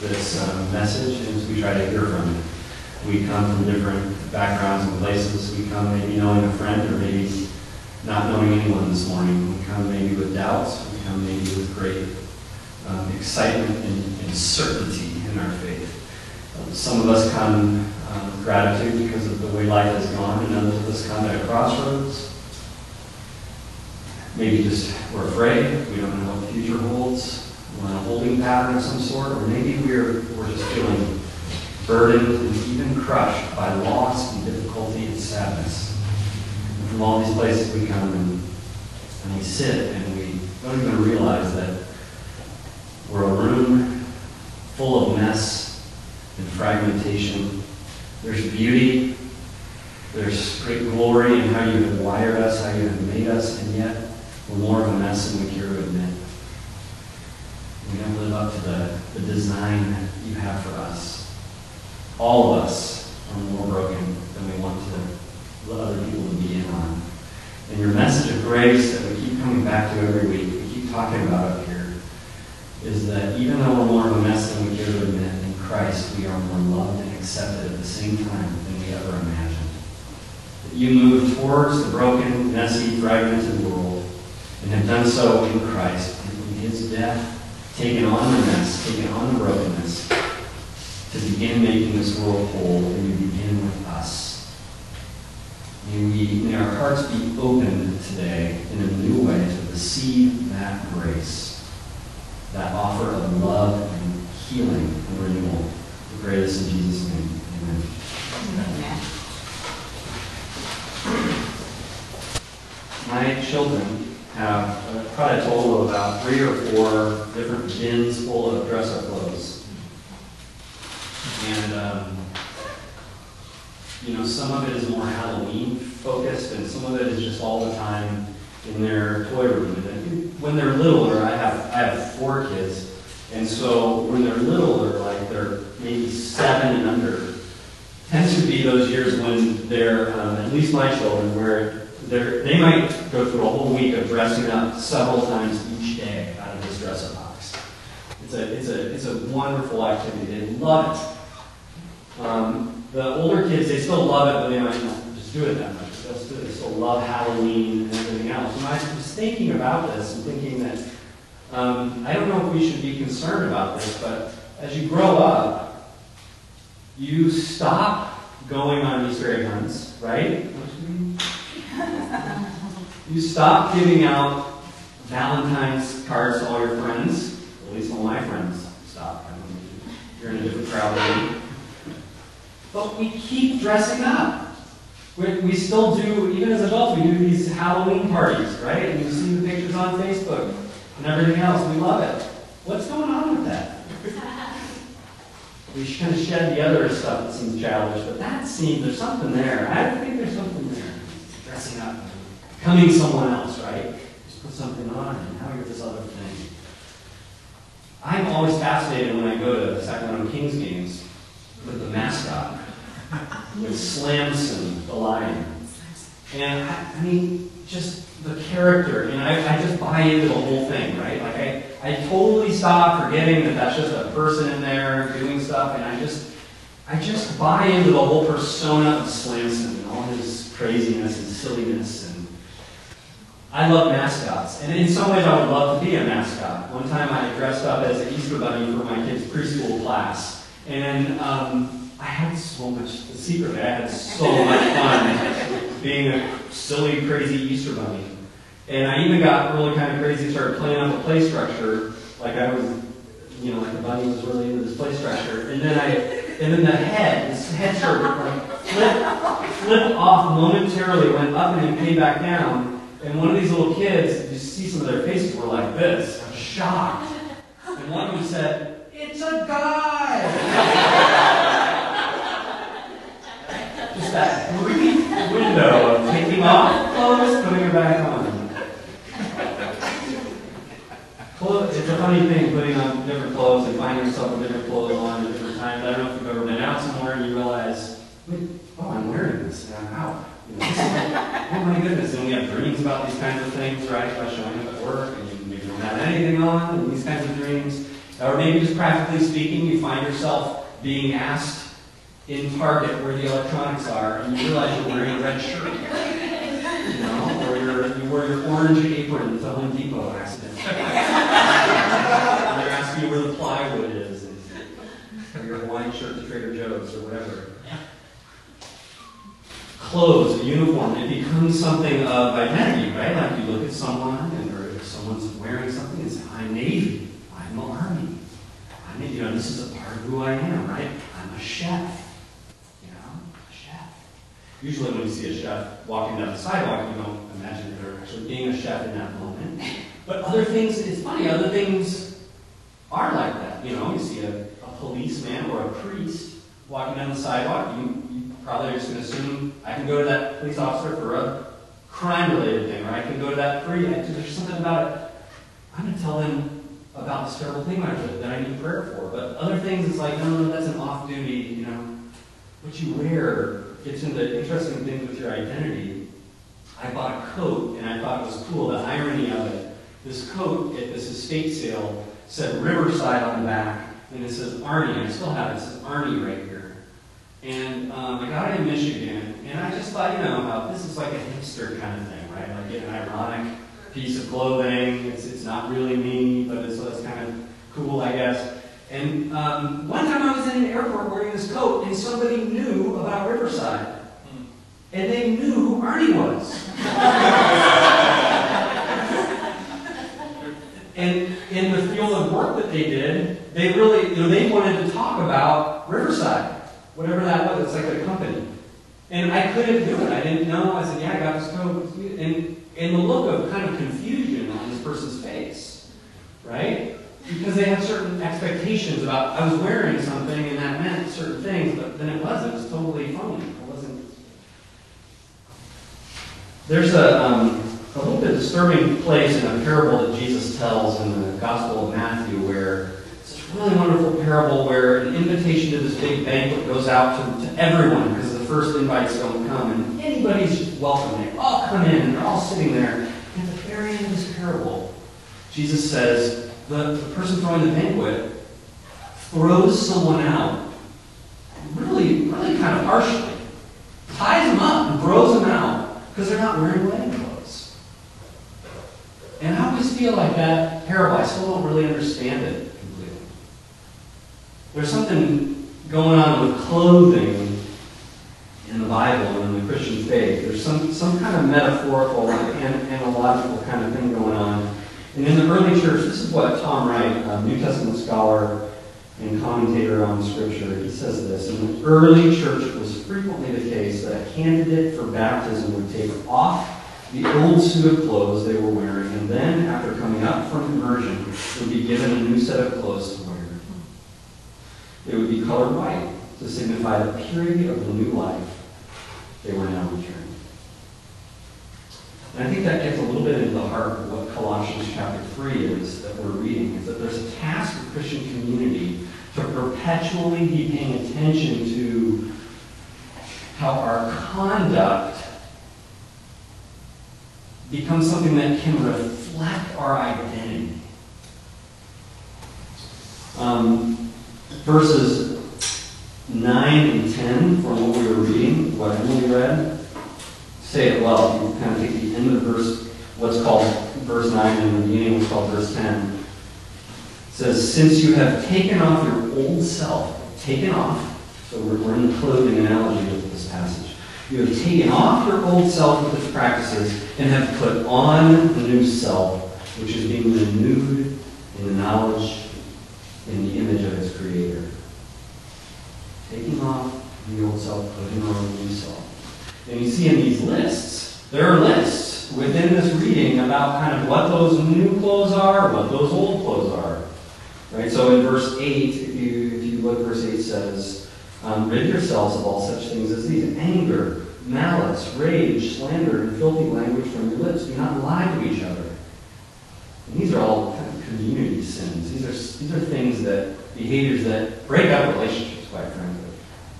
this um, message as we try to hear from it. We come from different backgrounds and places. We come maybe knowing a friend or maybe not knowing anyone this morning. We come maybe with doubts. We come maybe with great um, excitement and, and, certainty in our faith. Um, some of us come um, gratitude because of the way life has gone, and others of us come at a crossroads. Maybe just we're afraid. We don't know what the future holds. In a holding pattern of some sort, or maybe we're, we're just feeling burdened and even crushed by loss and difficulty and sadness. And from all these places we come and, and we sit and we don't even realize that we're a room full of mess and fragmentation. There's beauty. There's great glory in how you have wired us, how you have made us, and yet we're more of a mess than we care to admit. We don't live up to the, the design you have for us. All of us are more broken than we want to let other people to be in on. And your message of grace that we keep coming back to every week, we keep talking about up here, is that even though we're more of a mess than we care to admit, in Christ we are more loved and accepted at the same time than we ever imagined. That you move towards the broken, messy, fragmented world and have done so in Christ, in his death, taken on the mess, taken on the brokenness, to begin making this world whole, and you begin with us. May, we, may our hearts be opened today in a new way to receive that grace, that offer of love and healing and renewal. We pray this in Jesus' name. Amen. Amen. My children have probably a total of about three or four different bins full of dress-up clothes. And, um, you know, some of it is more Halloween focused, and some of it is just all the time in their toy room. And when they're littler, I have I have four kids, and so when they're littler, like they're maybe seven and under, tends to be those years when they're um, at least my children, where they might go through a whole week of dressing up several times each day out of this dress up box. It's a, it's a, it's a wonderful activity. They love it. Um, the older kids, they still love it, but they might not just do it that much. They'll still, they still love Halloween and everything else. When I was thinking about this and thinking that um, I don't know if we should be concerned about this, but as you grow up, you stop going on Easter egg hunts, right? You stop giving out Valentine's cards to all your friends. At least all my friends stop. you're in a different crowd But we keep dressing up. We, we still do, even as adults, we do these Halloween parties, right? And you see the pictures on Facebook and everything else. We love it. What's going on with that? we kind of shed the other stuff that seems childish, but that seems, there's something there. I think there's something there. Dressing up becoming someone else, right? Just put something on, and now you're this other thing. I'm always fascinated when I go to Sacramento Kings games with the mascot, with Slamson, the lion. And I, I mean, just the character, and I, I just buy into the whole thing, right? Like I, I totally stop forgetting that that's just a person in there doing stuff, and I just, I just buy into the whole persona of Slamson and all his craziness and silliness I love mascots, and in some ways I would love to be a mascot. One time I dressed up as an Easter bunny for my kids' preschool class, and um, I had so much, secretly, I had so much fun being a silly, crazy Easter bunny. And I even got really kind of crazy, and started playing up the play structure, like I was, you know, like the bunny was really into this play structure. And then I, and then the head, this head of like flipped, flipped off momentarily, went up and then came back down. And one of these little kids, you see some of their faces were like this, I'm shocked. And one of them said, It's a guy! Just that brief window of taking off clothes, putting it back on. It's a funny thing putting on different clothes and finding yourself with different clothes on at different times. I don't know if you've ever been out somewhere and you realize, oh, I'm wearing this and I'm out oh my goodness, and we have dreams about these kinds of things, right? By showing up at work, and you maybe don't have anything on, and these kinds of dreams. Or maybe just practically speaking, you find yourself being asked in Target where the electronics are, and you realize you're wearing a red shirt. You know, or you're, you wear your orange apron to Home Depot accident. and they're asking you where the plywood is, and, or your Hawaiian shirt to Trader Joe's, or whatever. Clothes, a uniform, it becomes something of identity, right? Like you look at someone, and or if someone's wearing something, and say, I'm Navy, I'm the Army. I mean, you know, this is a part of who I am, right? I'm a chef. You know, a chef. Usually when you see a chef walking down the sidewalk, you don't imagine they're actually being a chef in that moment. But other things, it's funny, other things are like that. You know, you see a, a policeman or a priest walking down the sidewalk, you probably just going to assume I can go to that police officer for a crime-related thing, or I can go to that free, there's something about it. I'm going to tell them about this terrible thing I that I need prayer for. But other things, it's like, no, no, that's an off-duty, you know. What you wear gets into interesting things with your identity. I bought a coat, and I thought it was cool. The irony of it, this coat at this estate sale said Riverside on the back, and it says Arnie. I still have it. It says Arnie right. And um, I got it in Michigan, and I just thought, you know, uh, this is like a hipster kind of thing, right? Like an ironic piece of clothing. It's, it's not really me, but it's, it's kind of cool, I guess. And um, one time I was in an airport wearing this coat, and somebody knew about Riverside. And they knew who Arnie was. and in the field of work that they did, they really, you know, they wanted to talk about Riverside, whatever that was. It's like a company. And I couldn't do it. I didn't know. I said, yeah, I got this coat. And and the look of kind of confusion on this person's face, right? Because they had certain expectations about, I was wearing something and that meant certain things, but then it wasn't. It was totally phony. It wasn't. There's a, um, a little bit disturbing place in a parable that Jesus tells in the Gospel of Matthew where really wonderful parable where an invitation to this big banquet goes out to, to everyone because the first invites don't come and anybody's welcome. They all come in and they're all sitting there. And at the very end of this parable, Jesus says, the, the person throwing the banquet throws someone out really, really kind of harshly, ties them up and throws them out because they're not wearing wedding clothes. And I always feel like that parable, I still don't really understand it. There's something going on with clothing in the Bible and in the Christian faith. There's some, some kind of metaphorical, like an, analogical kind of thing going on. And in the early church, this is what Tom Wright, a New Testament scholar and commentator on Scripture, he says this. In the early church, it was frequently the case that a candidate for baptism would take off the old suit of clothes they were wearing, and then, after coming up from immersion, would be given a new set of clothes to wear. It would be colored white to signify the purity of the new life they were now returning. And I think that gets a little bit into the heart of what Colossians chapter 3 is that we're reading, is that there's a task for Christian community to perpetually be paying attention to how our conduct becomes something that can reflect our identity. Um, verses 9 and 10 from what we were reading, what Emily read, say it well. You kind of take the end of the verse, what's called verse 9, and the beginning what's called verse 10. It says, Since you have taken off your old self, taken off, so we're, we're in the clothing analogy of this passage. You have taken off your old self with its practices and have put on the new self, which is being renewed in the knowledge in the image of its creator. Taking off the old self, putting on the new self. And you see in these lists, there are lists within this reading about kind of what those new clothes are, what those old clothes are. Right? So in verse 8, if you if you look, verse 8 says, um, rid yourselves of all such things as these anger, malice, rage, slander, and filthy language from your lips. Do not lie to each other. And these are all kind of community sins. These are, these are things that, behaviors that break up relationships, quite frankly.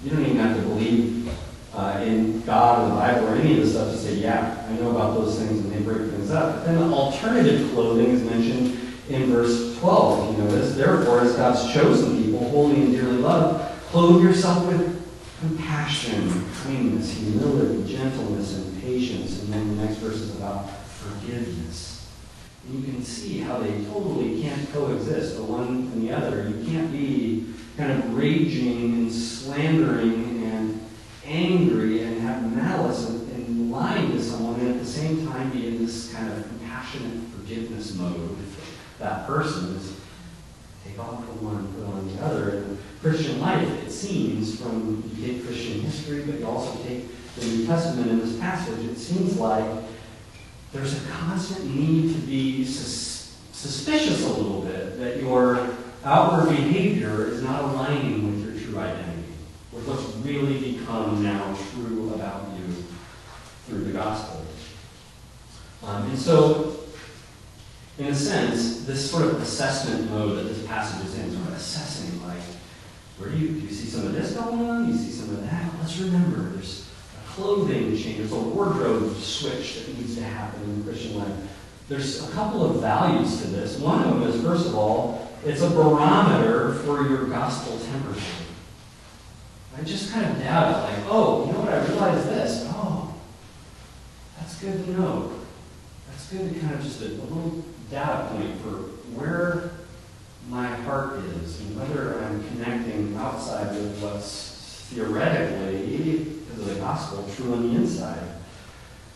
You don't even have to believe uh, in God or the Bible or any of this stuff to say, yeah, I know about those things and they break things up. But then the alternative clothing is mentioned in verse 12, if you notice, therefore, as God's chosen people, holy and dearly loved, clothe yourself with compassion, kindness, humility, gentleness, and patience. And then the next verse is about forgiveness. You can see how they totally can't coexist, the one and the other. You can't be kind of raging and slandering and angry and have malice and, and lying to someone and at the same time be in this kind of compassionate forgiveness mode. That person is take off the one, put on the other. And Christian life, it seems, from you take Christian history, but you also take the New Testament in this passage, it seems like there's a constant need to be sus- suspicious a little bit that your outward behavior is not aligning with your true identity, with what's really become now true about you through the gospel. Um, and so, in a sense, this sort of assessment mode that this passage is in, is sort of assessing, like, where do you, do you see some of this going on? Do you see some of that? Let's remember, there's clothing change, there's a wardrobe switch that needs to happen in the Christian life. There's a couple of values to this. One of them is, first of all, it's a barometer for your gospel temperature. I just kind of doubt it, like, oh, you know what, I realize this. Oh, that's good to know. That's good to kind of just a, a little data point for where my heart is and whether I'm connecting outside with what's theoretically, of the gospel, true on the inside.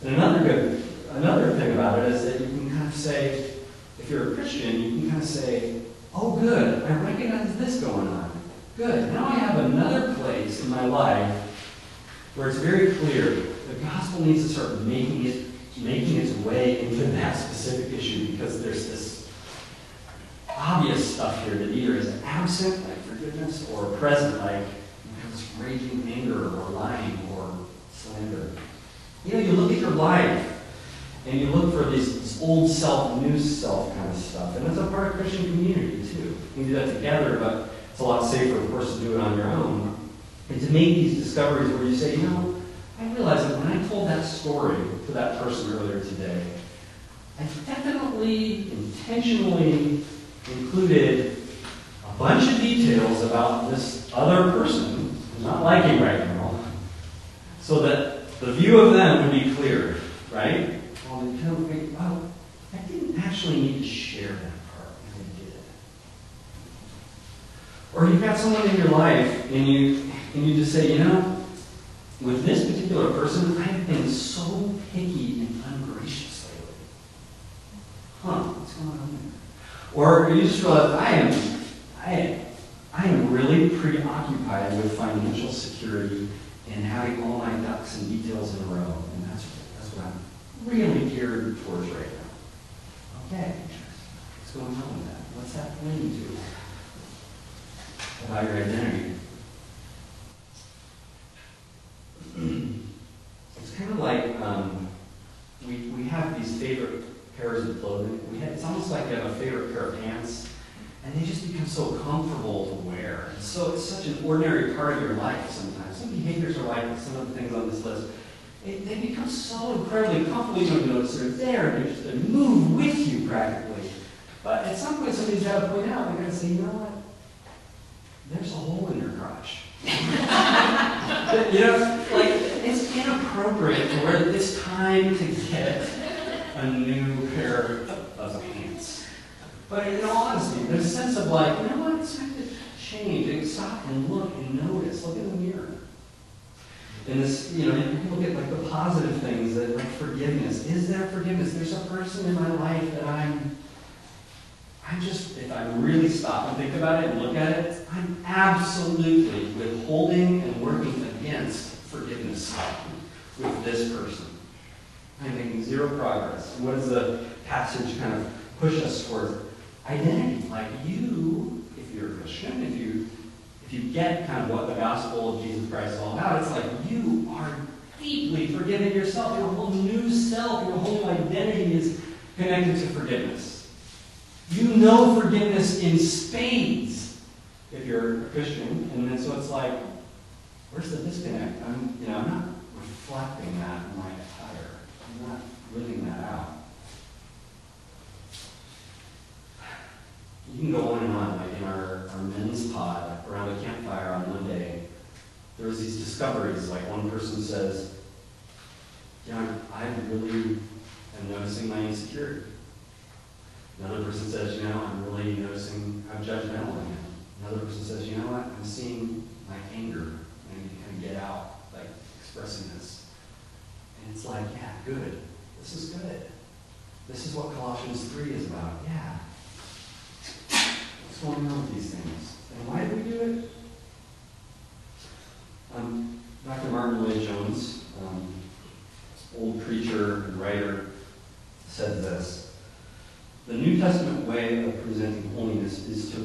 And another good, another thing about it is that you can kind of say, if you're a Christian, you can kind of say, oh good, I recognize this going on. Good. Now I have another place in my life where it's very clear the gospel needs to start making it making its way into that specific issue because there's this obvious stuff here that either is absent, like forgiveness, or present, like raging anger or lying You know, you look at your life and you look for these, this old self, new self kind of stuff. And that's a part of Christian community too. You can do that together, but it's a lot safer, of course, to do it on your own. And to make these discoveries where you say, you know, I realized that when I told that story to that person earlier today, I definitely, intentionally included a bunch of details about this other person I'm not liking right now, so that the view of them would be clear, right? Well, well, I didn't actually need to share that part, and I did. Or you've got someone in your life, and you and you just say, you know, with this particular person, I've been so picky and ungracious lately. Huh, what's going on there? Or you just realize I am, I I am really preoccupied with financial security and having all my ducks and details in a row, and that's that's what I'm really geared towards right now. Okay, what's going on with that? What's that pointing to about your identity? it's kind of like um, we, we have these favorite pairs of clothing. We have, it's almost like you have a favorite pair of pants, and they just become so comfortable to wear. And so it's such an ordinary part of your life sometimes. Behaviors are like some of the things on this list. It, they become so incredibly comfortable you don't notice they're there, and they just they move with you practically. But at some point, somebody's got to point out, they're going to say, you know what? There's a hole in your crotch. you know, like, it's inappropriate to wear it's time to get a new pair of pants. But in all honesty, there's a sense of like, you know what, it's time to change and stop and look and notice. Look in the mirror. And this, you know, you look like the positive things that like forgiveness. Is there forgiveness? There's a person in my life that I'm I'm just, if I really stop and think about it and look at it, I'm absolutely withholding and working against forgiveness with this person. I'm making zero progress. What does the passage kind of push us towards? Identity. Like you, if you're a Christian, if you you get kind of what the gospel of Jesus Christ is all about, it's like you are deeply forgiven yourself. Your whole new self, your whole identity is connected to forgiveness. You know forgiveness in spades if you're a Christian, and then so it's like, where's the disconnect? I'm, you know, I'm not reflecting that in my attire. I'm not living that out. You can go discoveries, like one person says, yeah, I really am noticing my insecurity. Another person says, you know, I'm really noticing how judgmental I am. Another person says, you know what, I'm seeing my anger. I kind of get out, like expressing this. And it's like, yeah, good. This is good. This is what Colossians 3 is about. Yeah. What's going on with these things? And why do we do it? Um, Dr. Martyn Lloyd-Jones, um, old preacher and writer, said this. The New Testament way of presenting holiness is to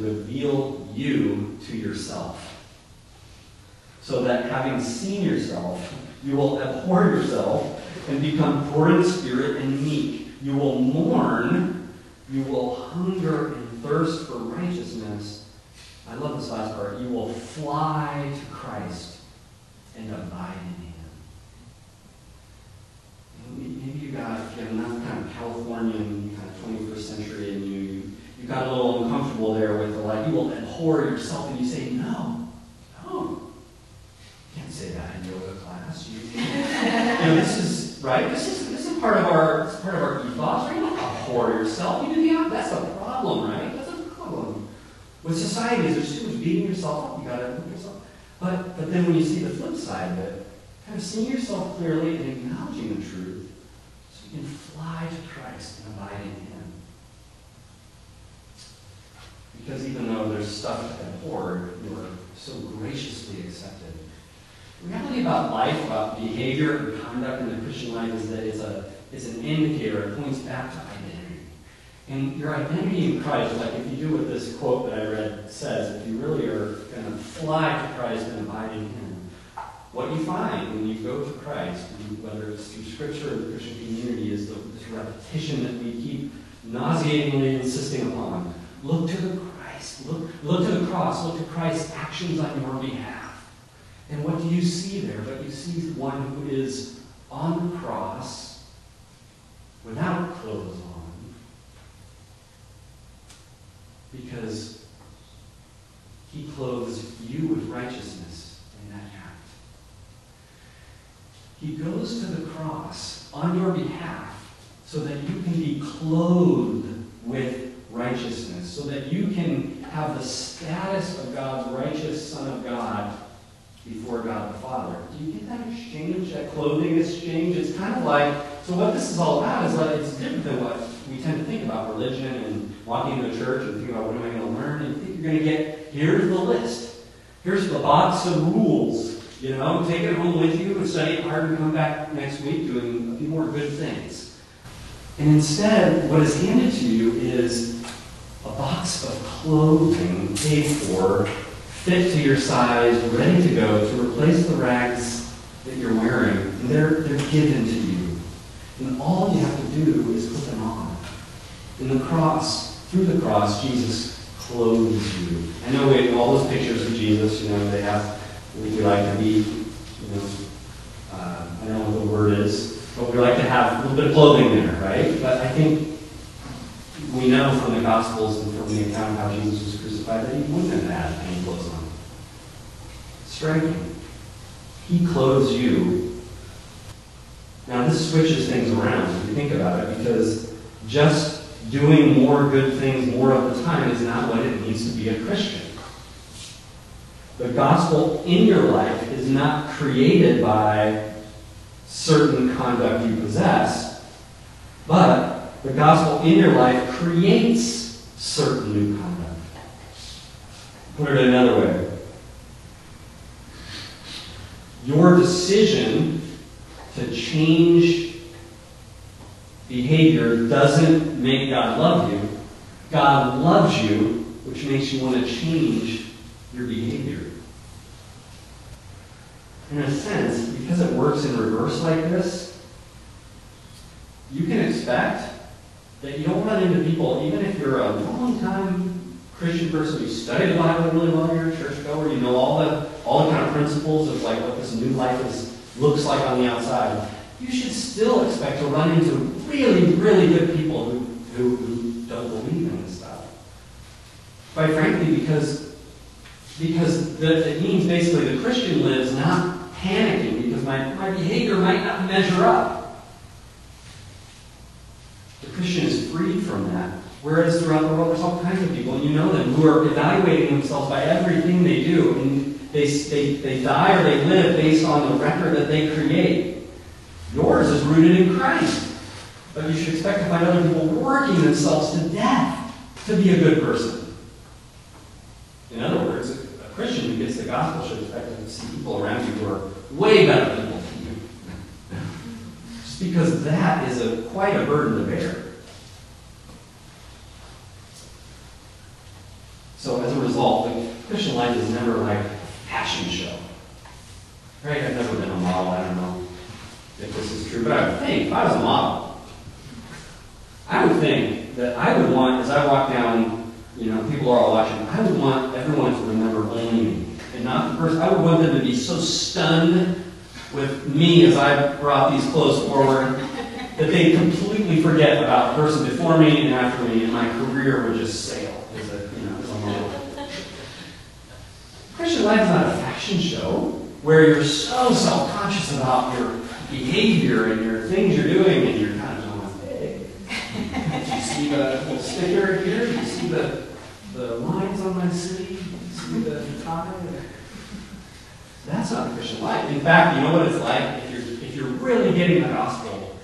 reveal you to yourself. So that having seen yourself, you will abhor yourself and become poor in spirit and meek. You will mourn. You will hunger and thirst for righteousness. I love this last part. You will fly to Christ and abide in Him. Maybe you got, you have enough kind of Californian, kind of 21st century in you, you, you got a little uncomfortable there with the like, you will abhor yourself, and you say, no, no. You can't say that in yoga class. You, you know, this is, right? This is, this is part of our, is part of our ethos, right? You don't abhor yourself. You do the. That's a problem, right? That's a problem. With societies, there's too much beating yourself up. You gotta put yourself but, but then when you see the flip side of it, kind of seeing yourself clearly and acknowledging the truth, so you can fly to Christ and abide in Him. Because even though there's stuff to abhor, you are so graciously accepted. The reality about life, about behavior and conduct in the Christian life is that it's, a, it's an indicator. It points back to identity. And your identity in Christ, like if you do what this quote that I read says, if you really are going to fly to Christ and abide in Him, what you find when you go to Christ, whether it's through Scripture or the Christian community, is the, this repetition that we keep nauseatingly insisting upon. Look to the Look, look to the cross. Look to Christ's actions on your behalf. And what do you see there? But you see one who is on the cross without clothes on because he clothes you with righteousness in that act. He goes to the cross on your behalf so that you can be clothed with righteousness, so that you can have the status of God's righteous Son of God before God the Father. Do you get that exchange, that clothing exchange? It's kind of like, so what this is all about is like, it's different than what we tend to think about religion and walking into a church and thinking about what am I going to learn, and you think you're going to get, here's the list. Here's the box of rules. You know, take it home with you and study it hard and come back next week doing a few more good things. And instead, what is handed to you is box of clothing paid for, fit to your size, ready to go to replace the rags that you're wearing. And they're, they're given to you. And all you have to do is put them on. In the cross, through the cross, Jesus clothes you. I know we all those pictures of Jesus, you know, they have, we, we like to be, you know, uh, I don't know what the word is, but we like to have a little bit of clothing there, right? But I think we know from the Gospels and from the account of how Jesus was crucified that he wouldn't have had any clothes on. Striking. He clothes you. Now, this switches things around if you think about it, because just doing more good things more of the time is not what it means to be a Christian. The gospel in your life is not created by certain conduct you possess, but the gospel in your life creates certain new conduct. Put it another way. Your decision to change behavior doesn't make God love you. God loves you, which makes you want to change your behavior. In a sense, because it works in reverse like this, you can expect that you don't run into people, even if you're a long time Christian person, you study the Bible really well, you're a churchgoer, you know all the all the kind of principles of like what this new life is looks like on the outside you should still expect to run into really, really good people who, who, who don't believe in this stuff. Quite frankly, because, because the, it means basically the Christian lives not panicking because my, my behavior might not measure up. Christian is freed from that. Whereas throughout the world, there's all kinds of people, and you know them, who are evaluating themselves by everything they do. And they, they, they die or they live based on the record that they create. Yours is rooted in Christ. But you should expect to find other people working themselves to death to be a good person. In other words, a Christian who gets the gospel should expect to see people around you who are way better people than you. Just because that is a, quite a burden to bear. So as a result, the Christian life is never like a fashion show. Right? I've never been a model. I don't know if this is true, but I would think if I was a model, I would think that I would want, as I walk down, you know, people are all watching, I would want everyone to remember only me. And not the person, I would want them to be so stunned with me as I brought these clothes forward that they completely forget about the person before me and after me, and my career would just sail. As a, you know, as a model. Christian life is not a fashion show where you're so self-conscious about your behavior and your things you're doing, and you're kind of going, hey, you see the little sticker here? You see the, the lines on my sleeve? You see the tie? That's not a Christian life. In fact, you know what it's like if you're if you're really getting the gospel.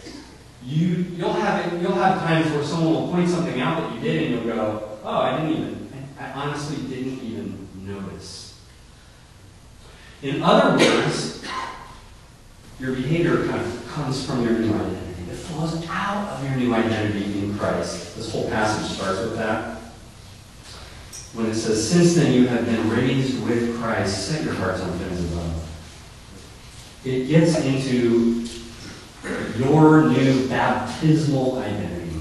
You you'll have it, you'll have times where someone will point something out that you did, and you'll go, "Oh, I didn't even. I honestly didn't even notice." In other words, your behavior kind of comes from your new identity. It flows out of your new identity in Christ. This whole passage starts with that. When it says, Since then you have been raised with Christ, set your hearts on things above. It gets into your new baptismal identity.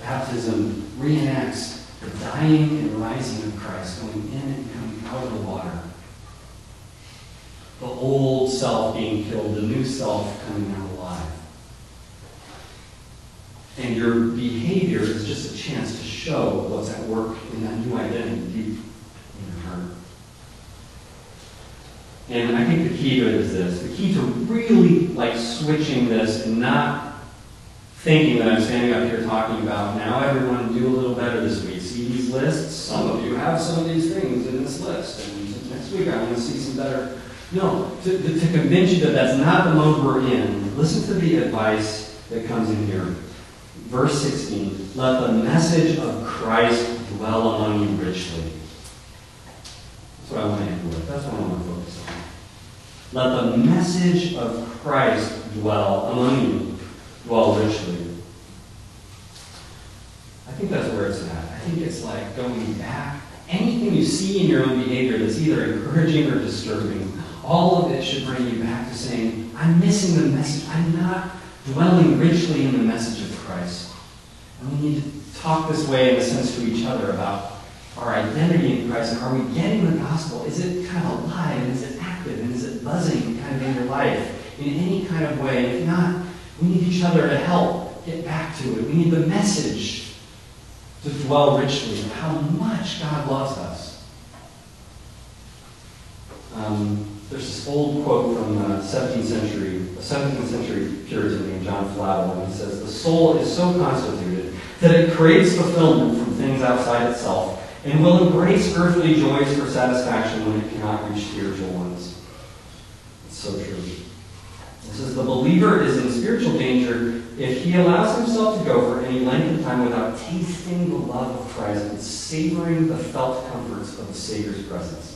Baptism reenacts the dying and rising of Christ, going in and coming out of the water. The old self being killed, the new self coming out alive. And your behavior is just a chance to show what's at work in that new identity deep in your heart. And I think the key to it is this. The key to really like switching this and not thinking that I'm standing up here talking about now everyone do a little better this week. See these lists? Some of you have some of these things in this list. And next week I want to see some better. No, to, to, convince you that that's not the mode we're in, listen to the advice that comes in here. Verse 16, let the message of Christ dwell among you richly. That's what I want to end with. That's what I want to focus on. Let the message of Christ dwell among you, dwell richly. I think that's where it's at. I think it's like going back. Anything you see in your own behavior that's either encouraging or disturbing, all of it should bring you back to saying, I'm missing the message. I'm not dwelling richly in the message of Christ. And we need to talk this way, in a sense, to each other about our identity in Christ. Are we getting the gospel? Is it kind of alive? And is it active? And is it buzzing kind of in your life in any kind of way? If not, we need each other to help get back to it. We need the message to dwell richly how much God loves us. Um, there's this old quote from the 17th century, 17th century Puritan named John Flavel, and he says, The soul is so constituted that it craves fulfillment from things outside itself and will embrace earthly joys for satisfaction when it cannot reach spiritual ones. It's so true. It says, The believer is in spiritual danger if he allows himself to go for any length of time without tasting the love of Christ and savoring the felt comforts of the Savior's presence.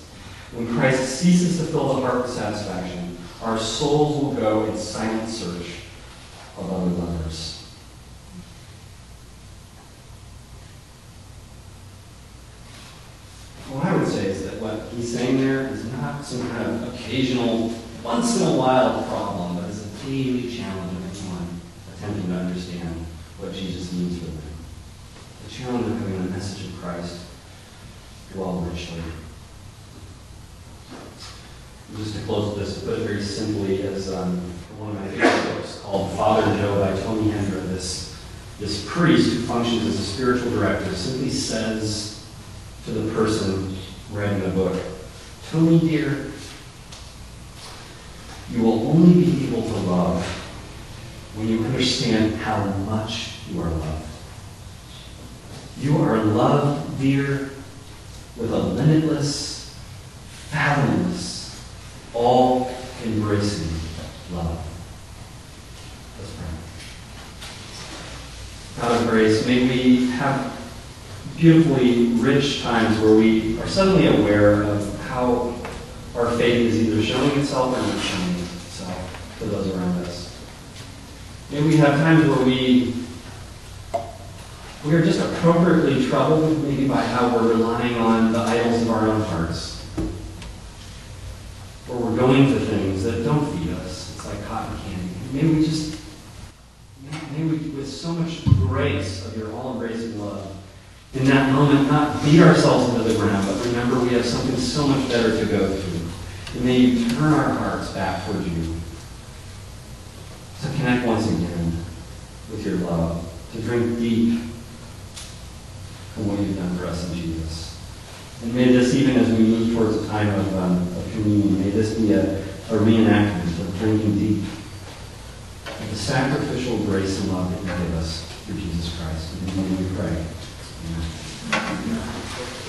When Christ ceases to fill the heart with satisfaction, our souls will go in silent search of other lovers. What I would say is that what he's saying there is not some kind of occasional, once in a while problem, but is a daily challenge of anyone attempting to understand what Jesus means for them. The challenge of having the message of Christ dwell richly. Just to close this, put it very simply, as um, one of my favorite books called Father Joe by Tony Hendra, this, this priest who functions as a spiritual director simply says to the person writing the book, Tony, dear, you will only be able to love when you understand how much you are loved. You are loved, dear, with a limitless, fathomless, all embracing love. Let's pray. God of grace, may we have beautifully rich times where we are suddenly aware of how our faith is either showing itself or not showing itself to those around us. May we have times where we we are just appropriately troubled maybe by how we're relying on the idols of our own hearts. Going to things that don't feed us. It's like cotton candy. May we just, may we, with so much grace of your all-embracing love, in that moment not beat ourselves into the ground, but remember we have something so much better to go through. And may you turn our hearts back towards you to connect once again with your love, to drink deep from what you've done for us in Jesus. And may this, even as we move towards a time of, um, of communion, may this be a, a reenactment of drinking deep of the sacrificial grace and love that you give us through Jesus Christ. In the name we pray. Amen.